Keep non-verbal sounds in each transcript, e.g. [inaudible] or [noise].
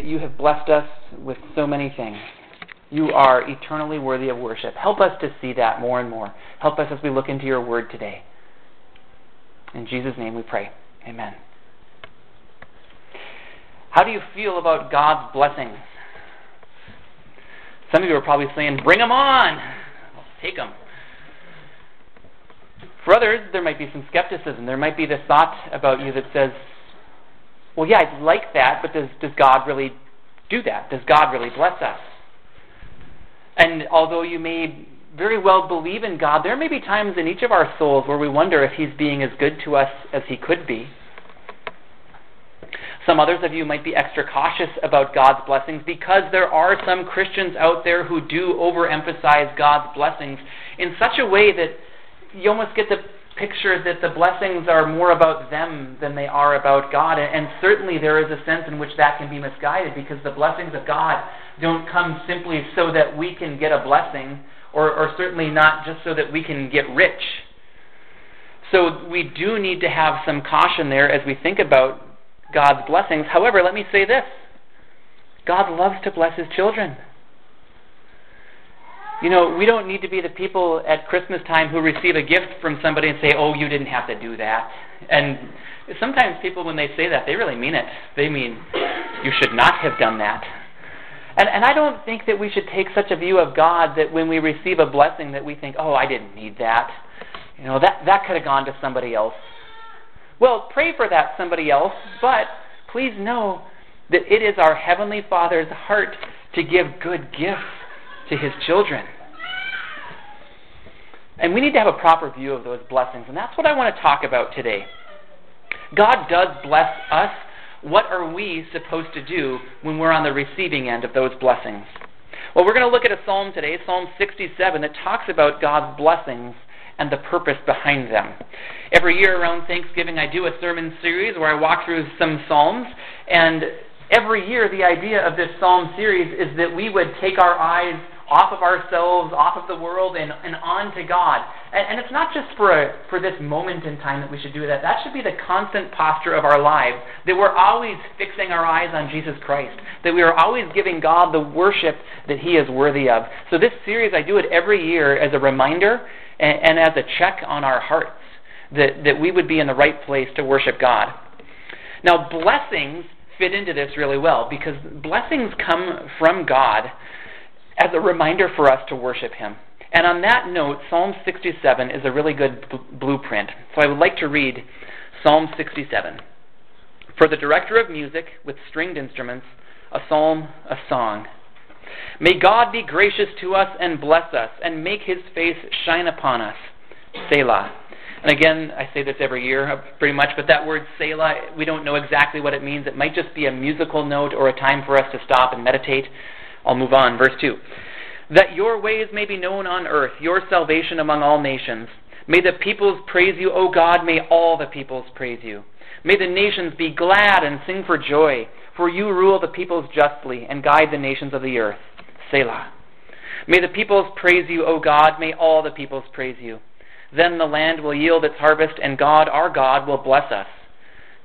that you have blessed us with so many things. You are eternally worthy of worship. Help us to see that more and more. Help us as we look into your word today. In Jesus' name we pray. Amen. How do you feel about God's blessings? Some of you are probably saying, Bring them on! I'll take them. For others, there might be some skepticism. There might be the thought about you that says, Well, yeah, I'd like that, but does, does God really do that? Does God really bless us? And although you may very well believe in God, there may be times in each of our souls where we wonder if He's being as good to us as He could be. Some others of you might be extra cautious about God's blessings because there are some Christians out there who do overemphasize God's blessings in such a way that you almost get the picture that the blessings are more about them than they are about God. And certainly there is a sense in which that can be misguided because the blessings of God don't come simply so that we can get a blessing or, or certainly not just so that we can get rich. So we do need to have some caution there as we think about God's blessings. However, let me say this God loves to bless his children. You know, we don't need to be the people at Christmas time who receive a gift from somebody and say, oh, you didn't have to do that. And sometimes people, when they say that, they really mean it. They mean, you should not have done that. And, and I don't think that we should take such a view of God that when we receive a blessing that we think, oh, I didn't need that. You know, that, that could have gone to somebody else. Well, pray for that somebody else, but please know that it is our Heavenly Father's heart to give good gifts to His children. And we need to have a proper view of those blessings, and that's what I want to talk about today. God does bless us. What are we supposed to do when we're on the receiving end of those blessings? Well, we're going to look at a psalm today, Psalm 67, that talks about God's blessings and the purpose behind them. Every year around Thanksgiving, I do a sermon series where I walk through some Psalms, and every year the idea of this Psalm series is that we would take our eyes off of ourselves, off of the world, and, and on to God. And, and it's not just for, a, for this moment in time that we should do that. That should be the constant posture of our lives, that we're always fixing our eyes on Jesus Christ, that we are always giving God the worship that He is worthy of. So this series, I do it every year as a reminder and, and as a check on our hearts that, that we would be in the right place to worship God. Now, blessings fit into this really well because blessings come from God as a reminder for us to worship Him. And on that note, Psalm 67 is a really good b- blueprint. So I would like to read Psalm 67. For the director of music with stringed instruments, a psalm, a song. May God be gracious to us and bless us, and make his face shine upon us. Selah. And again, I say this every year, uh, pretty much, but that word Selah, we don't know exactly what it means. It might just be a musical note or a time for us to stop and meditate. I'll move on. Verse 2. That your ways may be known on earth, your salvation among all nations. May the peoples praise you, O God. May all the peoples praise you. May the nations be glad and sing for joy. For you rule the peoples justly and guide the nations of the earth. Selah. May the peoples praise you, O God. May all the peoples praise you. Then the land will yield its harvest, and God, our God, will bless us.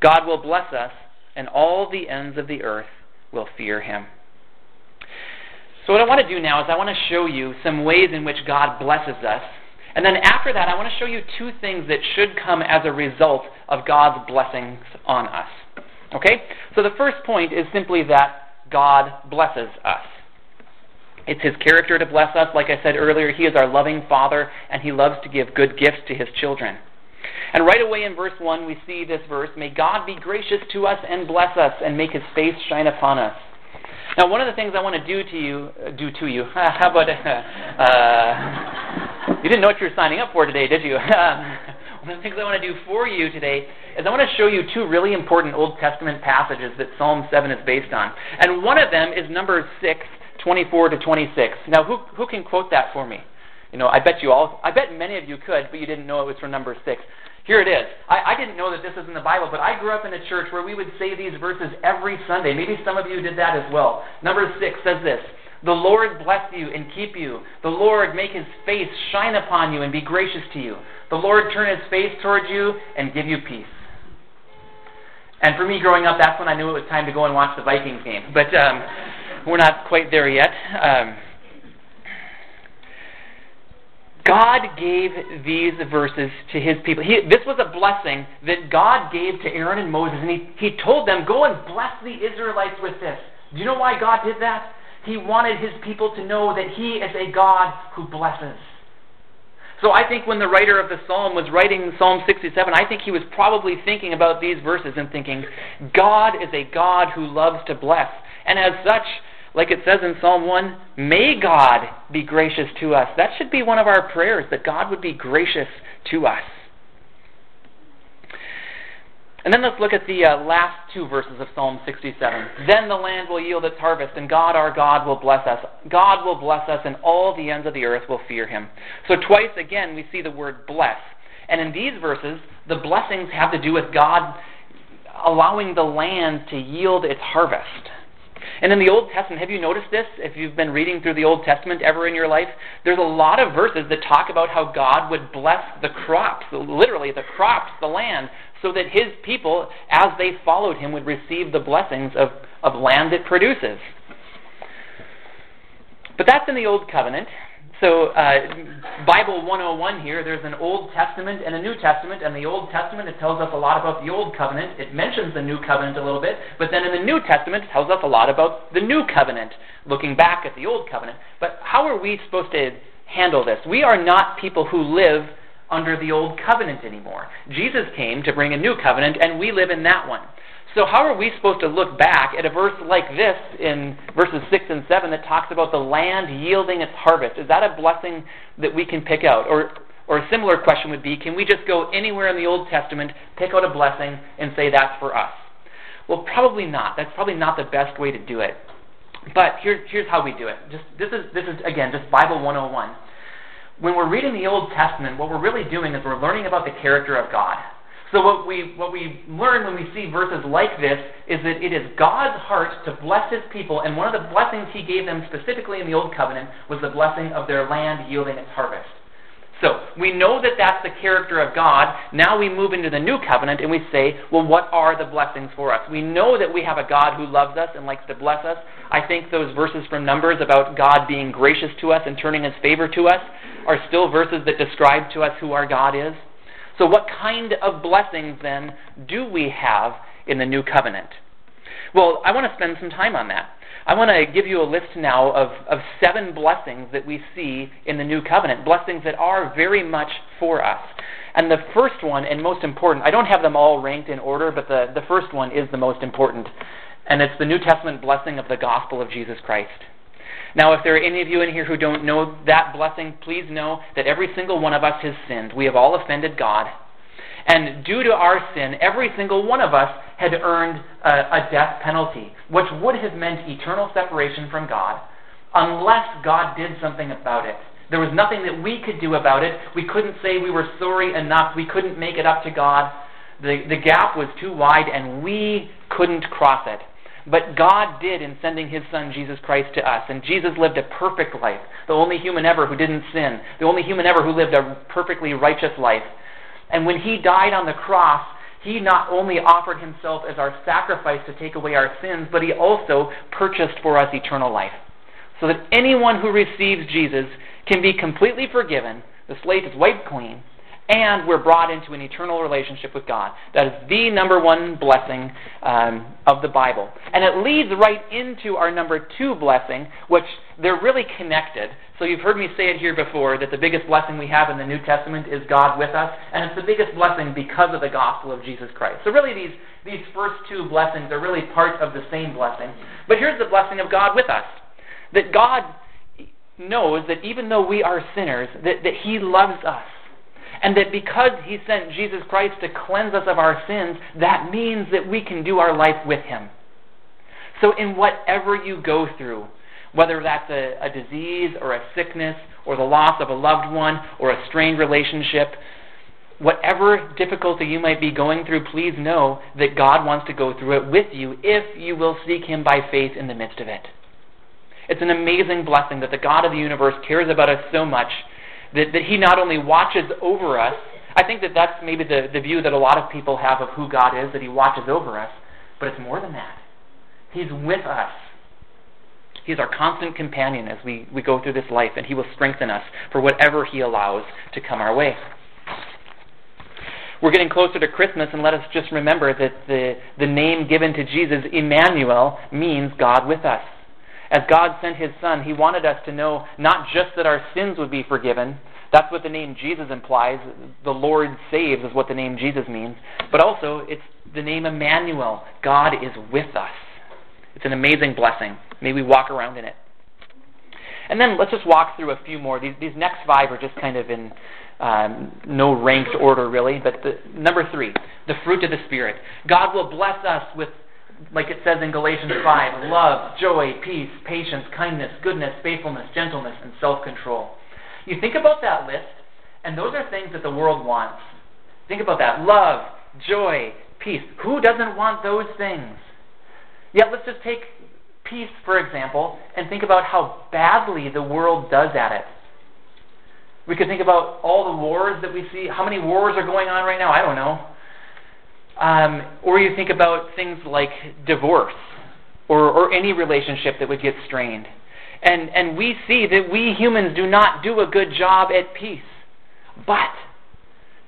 God will bless us, and all the ends of the earth will fear him. So, what I want to do now is I want to show you some ways in which God blesses us. And then after that, I want to show you two things that should come as a result of God's blessings on us. Okay? So the first point is simply that God blesses us. It's His character to bless us. Like I said earlier, He is our loving Father, and He loves to give good gifts to His children. And right away in verse 1, we see this verse May God be gracious to us and bless us, and make His face shine upon us. Now, one of the things I want to do to you, uh, do to you, [laughs] how about, uh, you didn't know what you were signing up for today, did you? [laughs] one of the things I want to do for you today is I want to show you two really important Old Testament passages that Psalm 7 is based on. And one of them is Numbers 6, 24 to 26. Now, who, who can quote that for me? You know, I bet you all, I bet many of you could, but you didn't know it was from Numbers 6. Here it is. I, I didn't know that this is in the Bible, but I grew up in a church where we would say these verses every Sunday. Maybe some of you did that as well. Number 6 says this The Lord bless you and keep you. The Lord make his face shine upon you and be gracious to you. The Lord turn his face towards you and give you peace. And for me growing up, that's when I knew it was time to go and watch the Vikings game. But um, we're not quite there yet. Um, God gave these verses to his people. He, this was a blessing that God gave to Aaron and Moses, and he, he told them, Go and bless the Israelites with this. Do you know why God did that? He wanted his people to know that he is a God who blesses. So I think when the writer of the psalm was writing Psalm 67, I think he was probably thinking about these verses and thinking, God is a God who loves to bless. And as such, like it says in Psalm 1, may God be gracious to us. That should be one of our prayers, that God would be gracious to us. And then let's look at the uh, last two verses of Psalm 67. Then the land will yield its harvest, and God our God will bless us. God will bless us, and all the ends of the earth will fear him. So, twice again, we see the word bless. And in these verses, the blessings have to do with God allowing the land to yield its harvest. And in the Old Testament, have you noticed this? If you've been reading through the Old Testament ever in your life, there's a lot of verses that talk about how God would bless the crops, literally the crops, the land, so that his people, as they followed him, would receive the blessings of, of land it produces. But that's in the Old Covenant. So, uh, Bible 101 here, there's an Old Testament and a New Testament. And the Old Testament, it tells us a lot about the Old Covenant. It mentions the New Covenant a little bit. But then in the New Testament, it tells us a lot about the New Covenant, looking back at the Old Covenant. But how are we supposed to handle this? We are not people who live under the Old Covenant anymore. Jesus came to bring a new covenant, and we live in that one. So, how are we supposed to look back at a verse like this in verses 6 and 7 that talks about the land yielding its harvest? Is that a blessing that we can pick out? Or, or a similar question would be can we just go anywhere in the Old Testament, pick out a blessing, and say that's for us? Well, probably not. That's probably not the best way to do it. But here, here's how we do it. Just, this, is, this is, again, just Bible 101. When we're reading the Old Testament, what we're really doing is we're learning about the character of God. So what we what we learn when we see verses like this is that it is God's heart to bless his people, and one of the blessings he gave them specifically in the old covenant was the blessing of their land yielding its harvest. So we know that that's the character of God. Now we move into the new covenant and we say, well, what are the blessings for us? We know that we have a God who loves us and likes to bless us. I think those verses from Numbers about God being gracious to us and turning his favor to us are still verses that describe to us who our God is. So, what kind of blessings then do we have in the new covenant? Well, I want to spend some time on that. I want to give you a list now of, of seven blessings that we see in the new covenant, blessings that are very much for us. And the first one, and most important, I don't have them all ranked in order, but the, the first one is the most important. And it's the New Testament blessing of the gospel of Jesus Christ. Now, if there are any of you in here who don't know that blessing, please know that every single one of us has sinned. We have all offended God. And due to our sin, every single one of us had earned a, a death penalty, which would have meant eternal separation from God unless God did something about it. There was nothing that we could do about it. We couldn't say we were sorry enough. We couldn't make it up to God. The, the gap was too wide, and we couldn't cross it. But God did in sending His Son, Jesus Christ, to us. And Jesus lived a perfect life, the only human ever who didn't sin, the only human ever who lived a perfectly righteous life. And when He died on the cross, He not only offered Himself as our sacrifice to take away our sins, but He also purchased for us eternal life. So that anyone who receives Jesus can be completely forgiven, the slate is wiped clean, and we're brought into an eternal relationship with God. That is the number one blessing um, of the Bible. And it leads right into our number two blessing, which they're really connected. So you've heard me say it here before that the biggest blessing we have in the New Testament is God with us, and it's the biggest blessing because of the gospel of Jesus Christ. So really, these, these first two blessings are really part of the same blessing. But here's the blessing of God with us that God knows that even though we are sinners, that, that He loves us and that because He sent Jesus Christ to cleanse us of our sins, that means that we can do our life with Him. So, in whatever you go through, whether that's a, a disease or a sickness or the loss of a loved one or a strained relationship, whatever difficulty you might be going through, please know that God wants to go through it with you if you will seek Him by faith in the midst of it. It's an amazing blessing that the God of the universe cares about us so much that, that He not only watches over us I think that that's maybe the, the view that a lot of people have of who God is, that He watches over us. But it's more than that. He's with us. He's our constant companion as we, we go through this life, and He will strengthen us for whatever He allows to come our way. We're getting closer to Christmas, and let us just remember that the, the name given to Jesus, Emmanuel, means God with us. As God sent His Son, He wanted us to know not just that our sins would be forgiven, that's what the name Jesus implies. The Lord saves is what the name Jesus means. But also, it's the name Emmanuel. God is with us. It's an amazing blessing. May we walk around in it. And then let's just walk through a few more. These, these next five are just kind of in um, no ranked order, really. But the, number three, the fruit of the Spirit. God will bless us with, like it says in Galatians [coughs] 5, love, joy, peace, patience, kindness, goodness, faithfulness, gentleness, and self control. You think about that list, and those are things that the world wants. Think about that love, joy, peace. Who doesn't want those things? Yet let's just take peace, for example, and think about how badly the world does at it. We could think about all the wars that we see. How many wars are going on right now? I don't know. Um, or you think about things like divorce or, or any relationship that would get strained. And, and we see that we humans do not do a good job at peace. But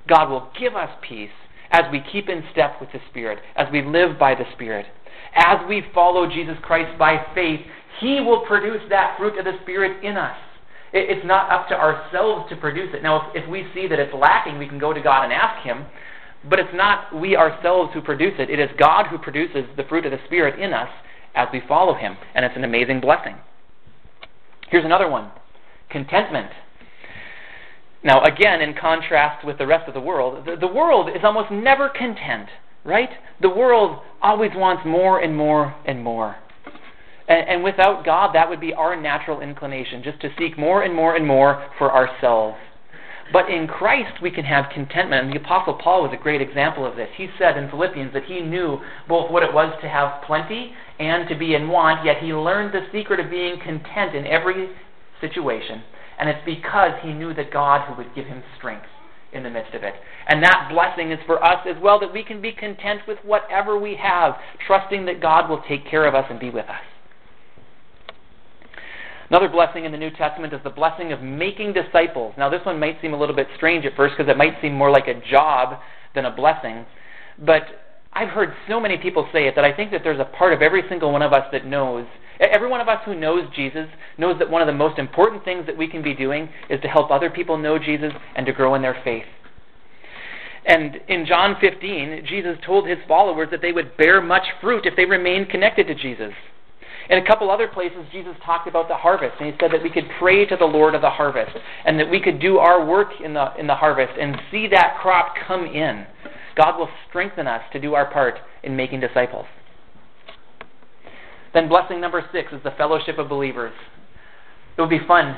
God will give us peace as we keep in step with the Spirit, as we live by the Spirit. As we follow Jesus Christ by faith, He will produce that fruit of the Spirit in us. It, It's not up to ourselves to produce it. Now, if, if we see that it's lacking, we can go to God and ask Him. But it's not we ourselves who produce it. It is God who produces the fruit of the Spirit in us as we follow Him. And it's an amazing blessing. Here's another one contentment. Now, again, in contrast with the rest of the world, the, the world is almost never content, right? The world always wants more and more and more. And, and without God, that would be our natural inclination, just to seek more and more and more for ourselves. But in Christ, we can have contentment. And the Apostle Paul was a great example of this. He said in Philippians that he knew both what it was to have plenty and to be in want, yet he learned the secret of being content in every situation. And it's because he knew that God who would give him strength in the midst of it. And that blessing is for us as well, that we can be content with whatever we have, trusting that God will take care of us and be with us. Another blessing in the New Testament is the blessing of making disciples. Now, this one might seem a little bit strange at first because it might seem more like a job than a blessing. But I've heard so many people say it that I think that there's a part of every single one of us that knows, every one of us who knows Jesus knows that one of the most important things that we can be doing is to help other people know Jesus and to grow in their faith. And in John 15, Jesus told his followers that they would bear much fruit if they remained connected to Jesus. In a couple other places, Jesus talked about the harvest, and he said that we could pray to the Lord of the harvest, and that we could do our work in the, in the harvest and see that crop come in. God will strengthen us to do our part in making disciples. Then, blessing number six is the fellowship of believers. It would be fun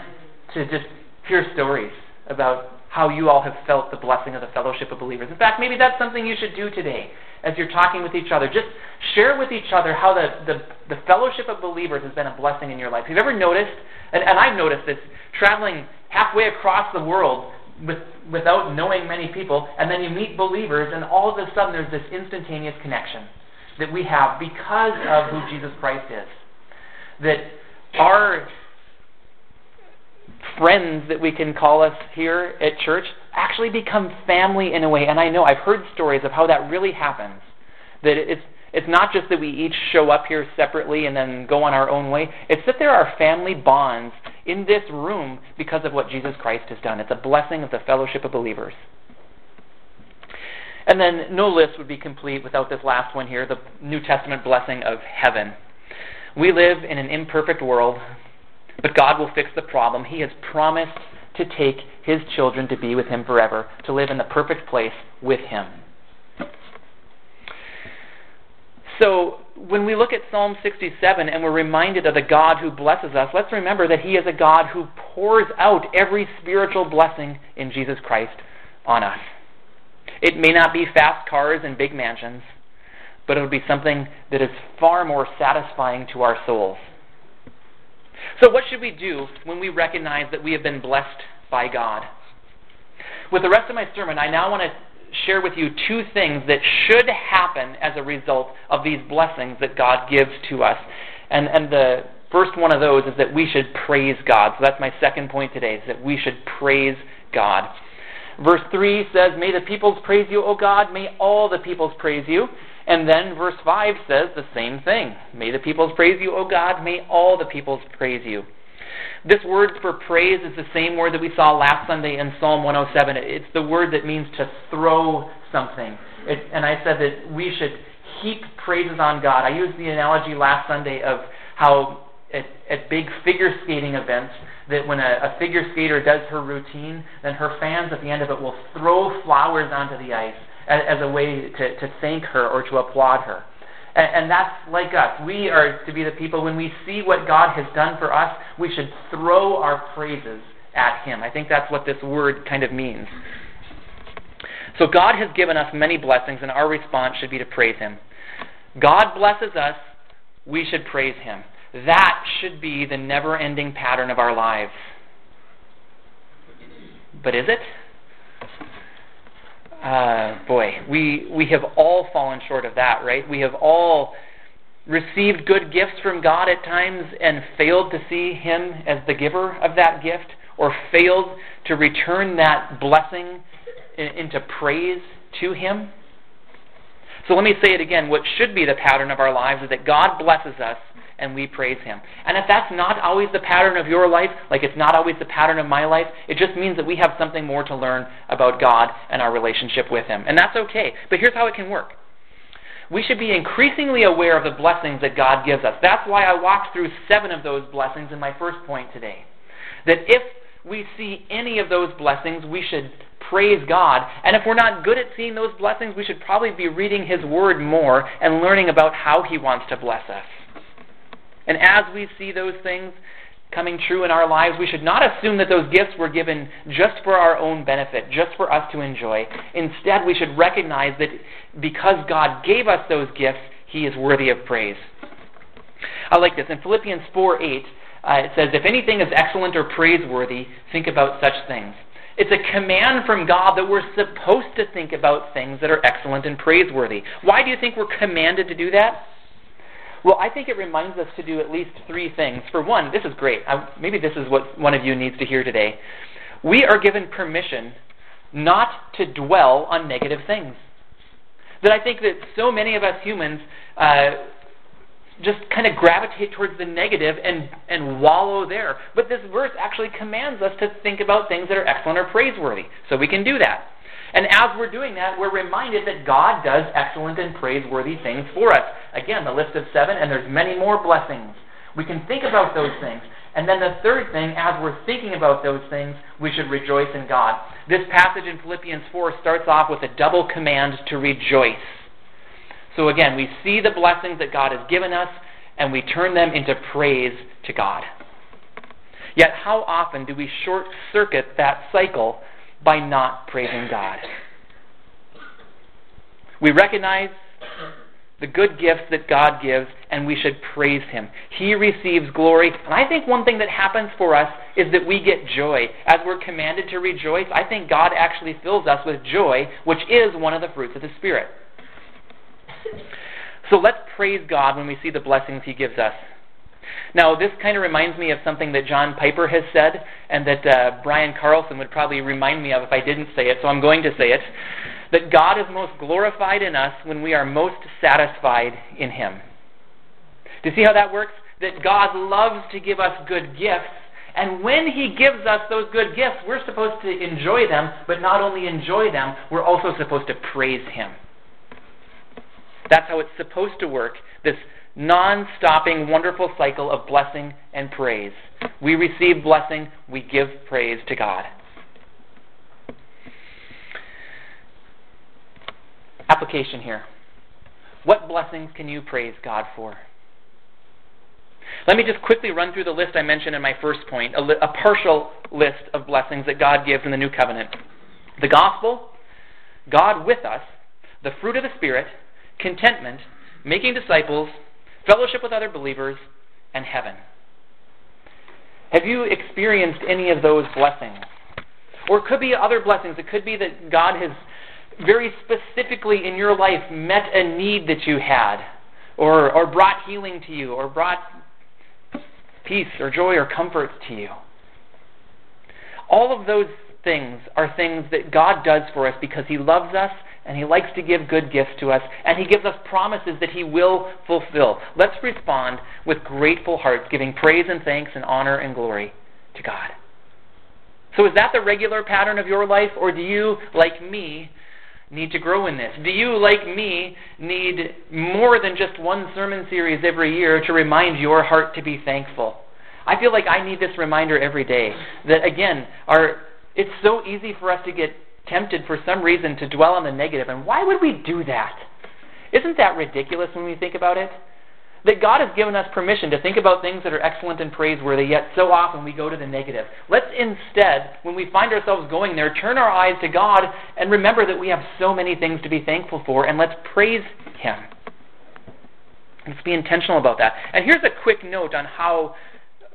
to just hear stories about how you all have felt the blessing of the fellowship of believers. In fact, maybe that's something you should do today as you're talking with each other. Just share with each other how the, the, the fellowship of believers has been a blessing in your life. Have you ever noticed, and, and I've noticed this, traveling halfway across the world with, without knowing many people, and then you meet believers, and all of a sudden there's this instantaneous connection that we have because of who Jesus Christ is. That our friends that we can call us here at church actually become family in a way. And I know I've heard stories of how that really happens. That it's it's not just that we each show up here separately and then go on our own way. It's that there are family bonds in this room because of what Jesus Christ has done. It's a blessing of the fellowship of believers. And then no list would be complete without this last one here, the New Testament blessing of heaven. We live in an imperfect world, but God will fix the problem. He has promised to take his children to be with him forever, to live in the perfect place with him. So, when we look at Psalm 67 and we're reminded of the God who blesses us, let's remember that He is a God who pours out every spiritual blessing in Jesus Christ on us. It may not be fast cars and big mansions, but it will be something that is far more satisfying to our souls. So, what should we do when we recognize that we have been blessed by God? With the rest of my sermon, I now want to share with you two things that should happen as a result of these blessings that God gives to us. And, and the first one of those is that we should praise God. So that's my second point today, is that we should praise God. Verse 3 says, May the peoples praise you, O God. May all the peoples praise you. And then verse 5 says the same thing. May the peoples praise you, O God. May all the peoples praise you. This word for praise is the same word that we saw last Sunday in Psalm 107. It's the word that means to throw something. It, and I said that we should heap praises on God. I used the analogy last Sunday of how at, at big figure skating events, that when a, a figure skater does her routine, then her fans at the end of it will throw flowers onto the ice as, as a way to, to thank her or to applaud her. And, and that's like us. We are to be the people, when we see what God has done for us, we should throw our praises at Him. I think that's what this word kind of means. So God has given us many blessings, and our response should be to praise Him. God blesses us, we should praise Him. That should be the never ending pattern of our lives. But is it? Uh, boy, we, we have all fallen short of that, right? We have all received good gifts from God at times and failed to see Him as the giver of that gift, or failed to return that blessing into praise to Him. So let me say it again. What should be the pattern of our lives is that God blesses us and we praise Him. And if that's not always the pattern of your life, like it's not always the pattern of my life, it just means that we have something more to learn about God and our relationship with Him. And that's okay. But here's how it can work. We should be increasingly aware of the blessings that God gives us. That's why I walked through seven of those blessings in my first point today. That if we see any of those blessings, we should praise God. And if we're not good at seeing those blessings, we should probably be reading His Word more and learning about how He wants to bless us. And as we see those things coming true in our lives, we should not assume that those gifts were given just for our own benefit, just for us to enjoy. Instead, we should recognize that because God gave us those gifts, He is worthy of praise. I like this. In Philippians 4 8, uh, it says, If anything is excellent or praiseworthy, think about such things. It's a command from God that we're supposed to think about things that are excellent and praiseworthy. Why do you think we're commanded to do that? Well, I think it reminds us to do at least three things. For one, this is great. I, maybe this is what one of you needs to hear today. We are given permission not to dwell on negative things. That I think that so many of us humans uh, just kind of gravitate towards the negative and, and wallow there. But this verse actually commands us to think about things that are excellent or praiseworthy. So we can do that. And as we're doing that, we're reminded that God does excellent and praiseworthy things for us. Again, the list of seven, and there's many more blessings. We can think about those things. And then the third thing, as we're thinking about those things, we should rejoice in God. This passage in Philippians 4 starts off with a double command to rejoice. So again, we see the blessings that God has given us, and we turn them into praise to God. Yet, how often do we short circuit that cycle by not praising God. We recognize the good gifts that God gives, and we should praise Him. He receives glory. And I think one thing that happens for us is that we get joy. As we're commanded to rejoice, I think God actually fills us with joy, which is one of the fruits of the Spirit. So let's praise God when we see the blessings He gives us. Now, this kind of reminds me of something that John Piper has said, and that uh, Brian Carlson would probably remind me of if I didn't say it, so I'm going to say it. That God is most glorified in us when we are most satisfied in Him. Do you see how that works? That God loves to give us good gifts, and when He gives us those good gifts, we're supposed to enjoy them, but not only enjoy them, we're also supposed to praise Him. That's how it's supposed to work. This non stopping, wonderful cycle of blessing and praise. We receive blessing, we give praise to God. Application here. What blessings can you praise God for? Let me just quickly run through the list I mentioned in my first point, a, li- a partial list of blessings that God gives in the new covenant. The gospel, God with us, the fruit of the Spirit, contentment, making disciples, fellowship with other believers, and heaven. Have you experienced any of those blessings? Or it could be other blessings. It could be that God has very specifically in your life met a need that you had, or, or brought healing to you, or brought peace or joy or comfort to you. All of those things are things that God does for us because He loves us and He likes to give good gifts to us, and He gives us promises that He will fulfill. Let's respond with grateful hearts, giving praise and thanks and honor and glory to God. So, is that the regular pattern of your life, or do you, like me, need to grow in this? Do you, like me, need more than just one sermon series every year to remind your heart to be thankful? I feel like I need this reminder every day that, again, our, it's so easy for us to get tempted for some reason to dwell on the negative. And why would we do that? Isn't that ridiculous when we think about it? That God has given us permission to think about things that are excellent and praiseworthy, yet so often we go to the negative. Let's instead, when we find ourselves going there, turn our eyes to God and remember that we have so many things to be thankful for, and let's praise Him. Let's be intentional about that. And here's a quick note on how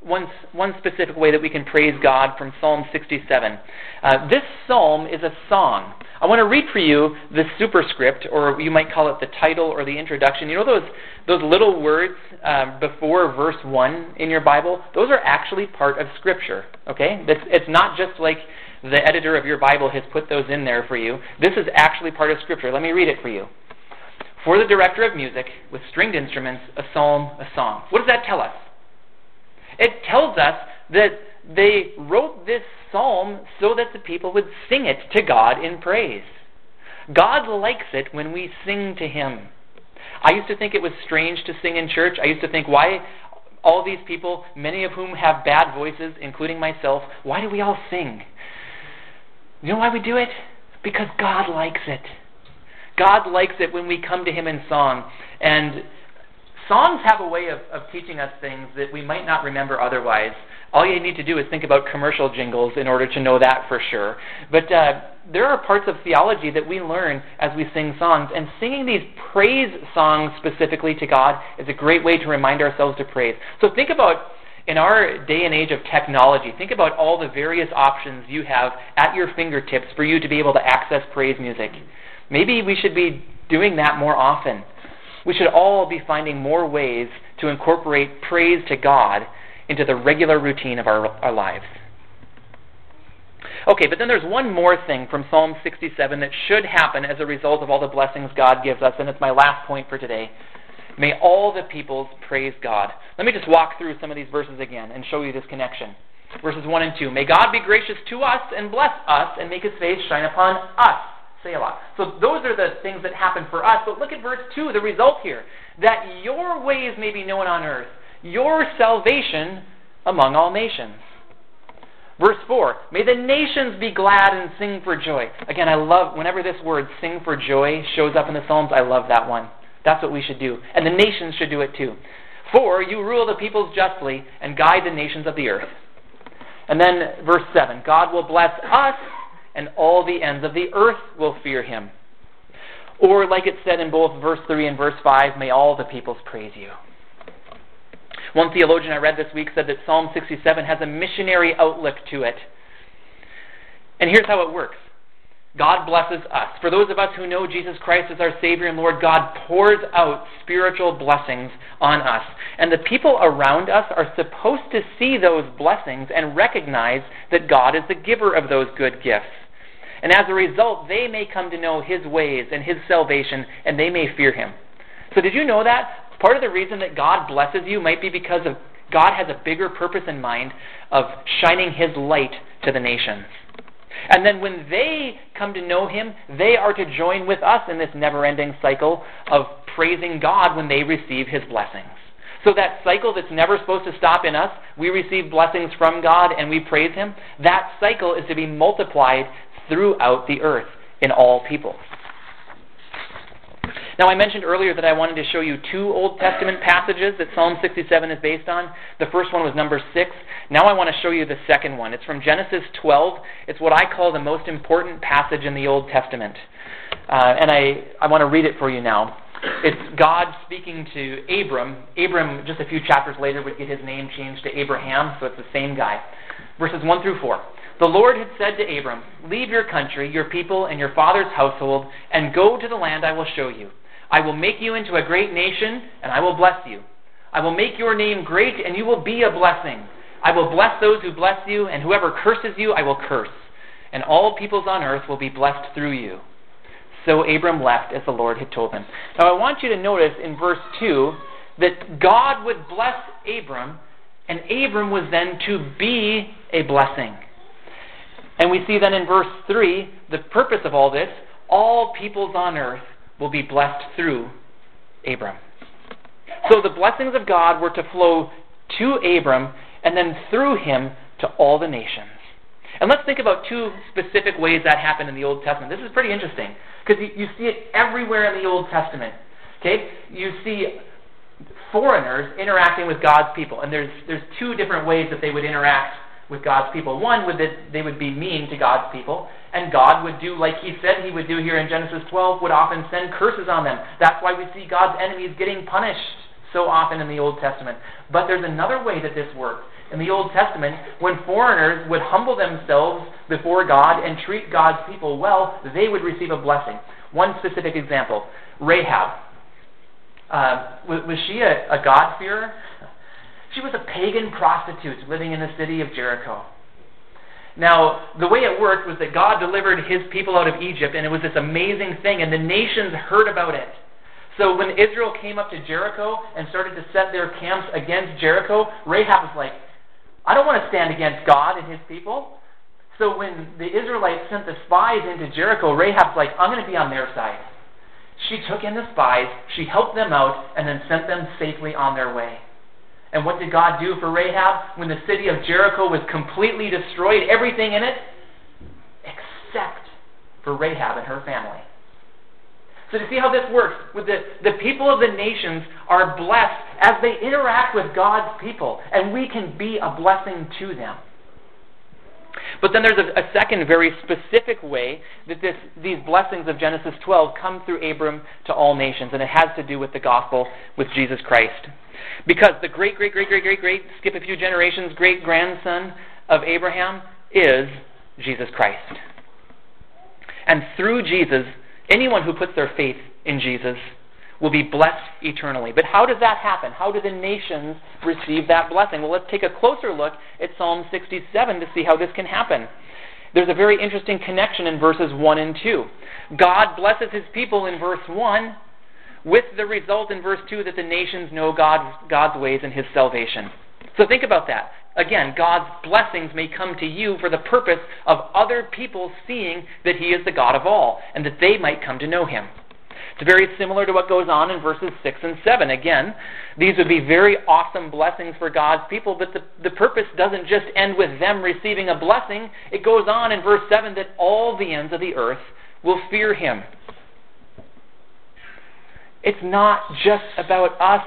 one, one specific way that we can praise God from Psalm 67. Uh, this psalm is a song. I want to read for you the superscript, or you might call it the title or the introduction. You know those, those little words uh, before verse 1 in your Bible? Those are actually part of Scripture, okay? It's not just like the editor of your Bible has put those in there for you. This is actually part of Scripture. Let me read it for you. For the director of music, with stringed instruments, a psalm, a song. What does that tell us? It tells us that they wrote this psalm so that the people would sing it to God in praise. God likes it when we sing to Him. I used to think it was strange to sing in church. I used to think, why all these people, many of whom have bad voices, including myself, why do we all sing? You know why we do it? Because God likes it. God likes it when we come to Him in song. And Songs have a way of, of teaching us things that we might not remember otherwise. All you need to do is think about commercial jingles in order to know that for sure. But uh, there are parts of theology that we learn as we sing songs, and singing these praise songs specifically to God is a great way to remind ourselves to praise. So think about in our day and age of technology, think about all the various options you have at your fingertips for you to be able to access praise music. Maybe we should be doing that more often we should all be finding more ways to incorporate praise to God into the regular routine of our, our lives. Okay, but then there's one more thing from Psalm 67 that should happen as a result of all the blessings God gives us, and it's my last point for today. May all the peoples praise God. Let me just walk through some of these verses again and show you this connection. Verses 1 and 2. May God be gracious to us and bless us and make his face shine upon us Selah. So those are the things that happen for us. But look at verse 2, the result here. That your ways may be known on earth, your salvation among all nations. Verse 4, may the nations be glad and sing for joy. Again, I love, whenever this word sing for joy shows up in the Psalms, I love that one. That's what we should do. And the nations should do it too. For you rule the peoples justly and guide the nations of the earth. And then verse 7, God will bless us and all the ends of the earth will fear him. Or, like it said in both verse 3 and verse 5, may all the peoples praise you. One theologian I read this week said that Psalm 67 has a missionary outlook to it. And here's how it works God blesses us. For those of us who know Jesus Christ as our Savior and Lord, God pours out spiritual blessings on us. And the people around us are supposed to see those blessings and recognize that God is the giver of those good gifts. And as a result, they may come to know His ways and His salvation, and they may fear Him. So, did you know that? Part of the reason that God blesses you might be because of God has a bigger purpose in mind of shining His light to the nations. And then when they come to know Him, they are to join with us in this never ending cycle of praising God when they receive His blessings. So that cycle that's never supposed to stop in us, we receive blessings from God and we praise Him, that cycle is to be multiplied throughout the earth in all people. Now, I mentioned earlier that I wanted to show you two Old Testament passages that Psalm 67 is based on. The first one was number 6. Now I want to show you the second one. It's from Genesis 12. It's what I call the most important passage in the Old Testament. Uh, and I, I want to read it for you now. It's God speaking to Abram. Abram, just a few chapters later, would get his name changed to Abraham, so it's the same guy. Verses 1 through 4. The Lord had said to Abram, Leave your country, your people, and your father's household, and go to the land I will show you. I will make you into a great nation, and I will bless you. I will make your name great, and you will be a blessing. I will bless those who bless you, and whoever curses you, I will curse. And all peoples on earth will be blessed through you. So Abram left as the Lord had told him. Now I want you to notice in verse 2 that God would bless Abram, and Abram was then to be a blessing. And we see then in verse 3 the purpose of all this all peoples on earth will be blessed through Abram. So the blessings of God were to flow to Abram and then through him to all the nations. And let's think about two specific ways that happened in the Old Testament. This is pretty interesting because you, you see it everywhere in the Old Testament. Okay? You see foreigners interacting with God's people, and there's, there's two different ways that they would interact with God's people. One would that they would be mean to God's people, and God would do like He said He would do here in Genesis 12, would often send curses on them. That's why we see God's enemies getting punished so often in the Old Testament. But there's another way that this worked. In the Old Testament, when foreigners would humble themselves before God and treat God's people well, they would receive a blessing. One specific example Rahab. Uh, was, she a, a God-fearer? She was a pagan prostitute living in the city of Jericho. Now, the way it worked was that God delivered his people out of Egypt, and it was this amazing thing, and the nations heard about it. So when Israel came up to Jericho and started to set their camps against Jericho, Rahab was like, I don't want to stand against God and his people. So when the Israelites sent the spies into Jericho, Rahab's like, I'm going to be on their side. She took in the spies, she helped them out, and then sent them safely on their way. And what did God do for Rahab when the city of Jericho was completely destroyed, everything in it? Except for Rahab and her family. So to see how this works, with the, the people of the nations are blessed as they interact with God's people, and we can be a blessing to them. But then there's a, a, second very specific way that this, these blessings of Genesis 12 come through Abram to all nations, and it has to do with the gospel with Jesus Christ. Because the great, great, great, great, great, great, skip a few generations, great grandson of Abraham is Jesus Christ. And through Jesus, anyone who puts their faith in Jesus will be blessed eternally. But how does that happen? How do the nations receive that blessing? Well, let's take a closer look at Psalm 67 to see how this can happen. There's a very interesting connection in verses 1 and 2. God blesses his people in verse 1 with the result in verse 2 that the nations know God's, God's ways and his salvation. So think about that. Again, God's blessings may come to you for the purpose of other people seeing that he is the God of all and that they might come to know him. It's very similar to what goes on in verses 6 and 7. Again, these would be very awesome blessings for God's people, but the, the purpose doesn't just end with them receiving a blessing. It goes on in verse 7 that all the ends of the earth will fear him. It's not just about us.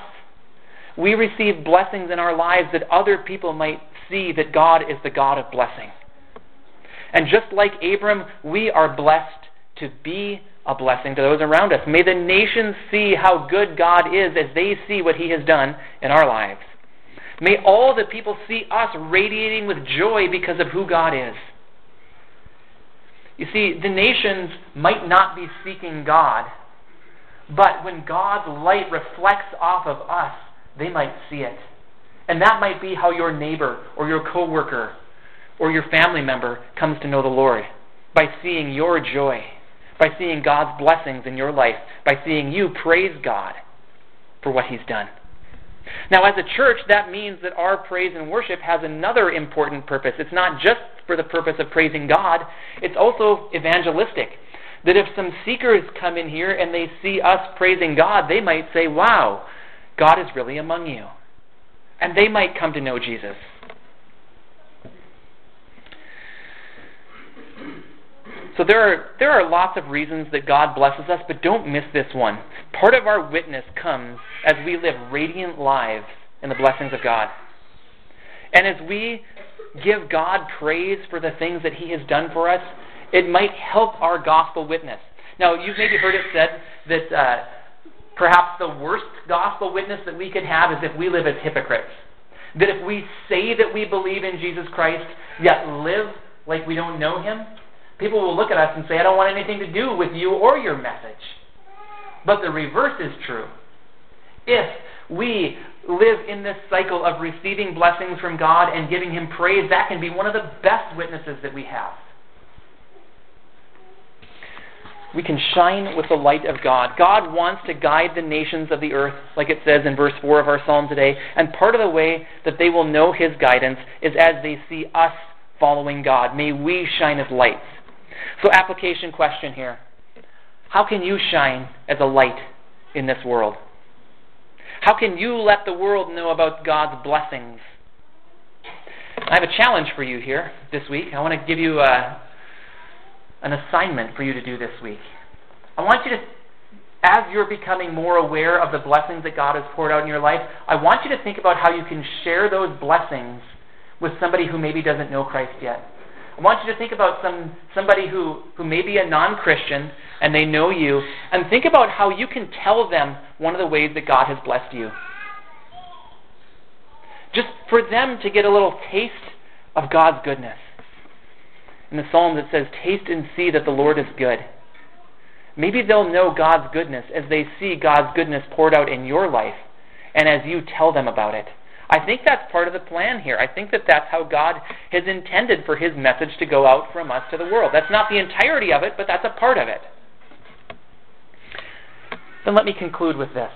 We receive blessings in our lives that other people might see that God is the God of blessing. And just like Abram, we are blessed to be a blessing to those around us. May the nations see how good God is as they see what He has done in our lives. May all the people see us radiating with joy because of who God is. You see, the nations might not be seeking God, but when God's light reflects off of us, they might see it. And that might be how your neighbor or your coworker or your family member comes to know the Lord by seeing your joy, by seeing God's blessings in your life, by seeing you praise God for what He's done. Now, as a church, that means that our praise and worship has another important purpose. It's not just for the purpose of praising God, it's also evangelistic. That if some seekers come in here and they see us praising God, they might say, Wow, God is really among you. And they might come to know Jesus. So there are, there are lots of reasons that God blesses us, but don't miss this one. Part of our witness comes as we live radiant lives in the blessings of God. And as we give God praise for the things that He has done for us, it might help our gospel witness. Now, you've maybe heard it said that uh, perhaps the worst gospel witness that we could have is if we live as hypocrites. That if we say that we believe in Jesus Christ, yet live like we don't know Him, people will look at us and say, I don't want anything to do with you or your message. But the reverse is true. If we live in this cycle of receiving blessings from God and giving Him praise, that can be one of the best witnesses that we have. We can shine with the light of God. God wants to guide the nations of the earth, like it says in verse 4 of our psalm today. And part of the way that they will know His guidance is as they see us following God. May we shine as lights. So, application question here How can you shine as a light in this world? How can you let the world know about God's blessings? I have a challenge for you here this week. I want to give you a, uh, an assignment for you to do this week. I want you to, as you're becoming more aware of the blessings that God has poured out in your life, I want you to think about how you can share those blessings with somebody who maybe doesn't know Christ yet. I want you to think about some somebody who, who may be a non-Christian and they know you, and think about how you can tell them one of the ways that God has blessed you. Just for them to get a little taste of God's goodness. In the Psalms, it says, Taste and see that the Lord is good. Maybe they'll know God's goodness as they see God's goodness poured out in your life and as you tell them about it. I think that's part of the plan here. I think that that's how God has intended for his message to go out from us to the world. That's not the entirety of it, but that's a part of it. Then let me conclude with this.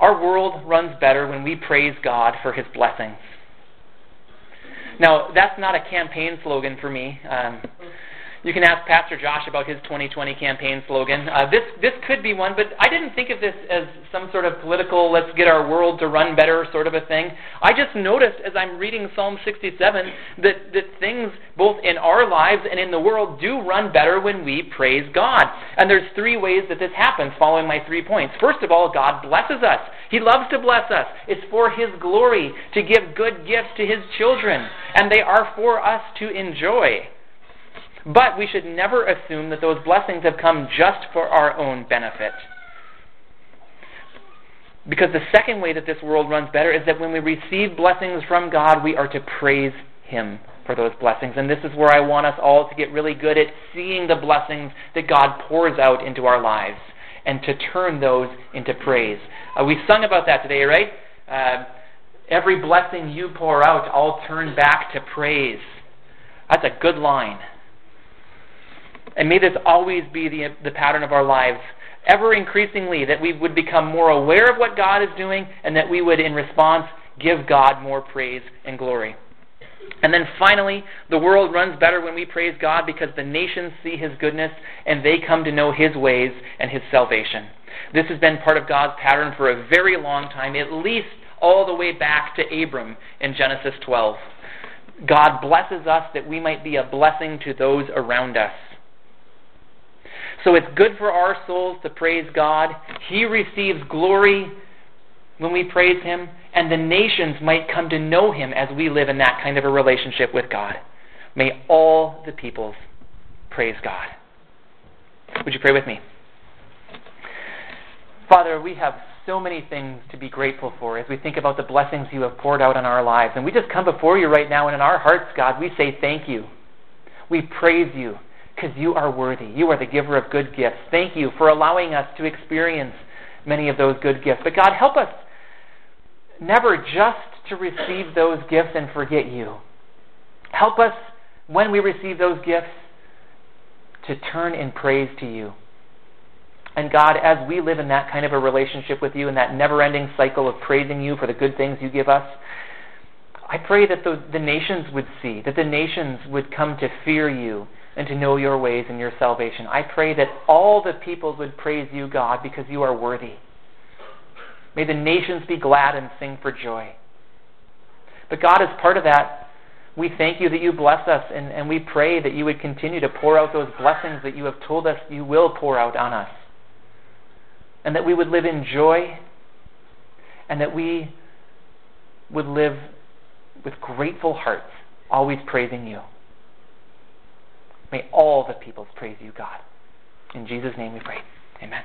Our world runs better when we praise God for his blessings. Now, that's not a campaign slogan for me. Um, you can ask Pastor Josh about his 2020 campaign slogan. Uh, this this could be one, but I didn't think of this as some sort of political "let's get our world to run better" sort of a thing. I just noticed as I'm reading Psalm 67 that that things both in our lives and in the world do run better when we praise God. And there's three ways that this happens. Following my three points. First of all, God blesses us. He loves to bless us. It's for His glory to give good gifts to His children, and they are for us to enjoy. But we should never assume that those blessings have come just for our own benefit. Because the second way that this world runs better is that when we receive blessings from God, we are to praise Him for those blessings. And this is where I want us all to get really good at seeing the blessings that God pours out into our lives and to turn those into praise. Uh, we sung about that today, right? Uh, every blessing you pour out, I'll turn back to praise. That's a good line. And may this always be the, the pattern of our lives, ever increasingly, that we would become more aware of what God is doing and that we would, in response, give God more praise and glory. And then finally, the world runs better when we praise God because the nations see His goodness and they come to know His ways and His salvation. This has been part of God's pattern for a very long time, at least all the way back to Abram in Genesis 12. God blesses us that we might be a blessing to those around us. So it's good for our souls to praise God. He receives glory when we praise Him, and the nations might come to know Him as we live in that kind of a relationship with God. May all the peoples praise God. Would you pray with me? Father, we have so many things to be grateful for as we think about the blessings you have poured out on our lives. And we just come before you right now, and in our hearts, God, we say thank you. We praise you because you are worthy. You are the giver of good gifts. Thank you for allowing us to experience many of those good gifts. But God, help us never just to receive those gifts and forget you. Help us when we receive those gifts to turn in praise to you. And God, as we live in that kind of a relationship with you, in that never ending cycle of praising you for the good things you give us, I pray that the, the nations would see, that the nations would come to fear you and to know your ways and your salvation. I pray that all the peoples would praise you, God, because you are worthy. May the nations be glad and sing for joy. But God, as part of that, we thank you that you bless us, and, and we pray that you would continue to pour out those blessings that you have told us you will pour out on us. And that we would live in joy, and that we would live with grateful hearts, always praising you. May all the peoples praise you, God. In Jesus' name we pray. Amen.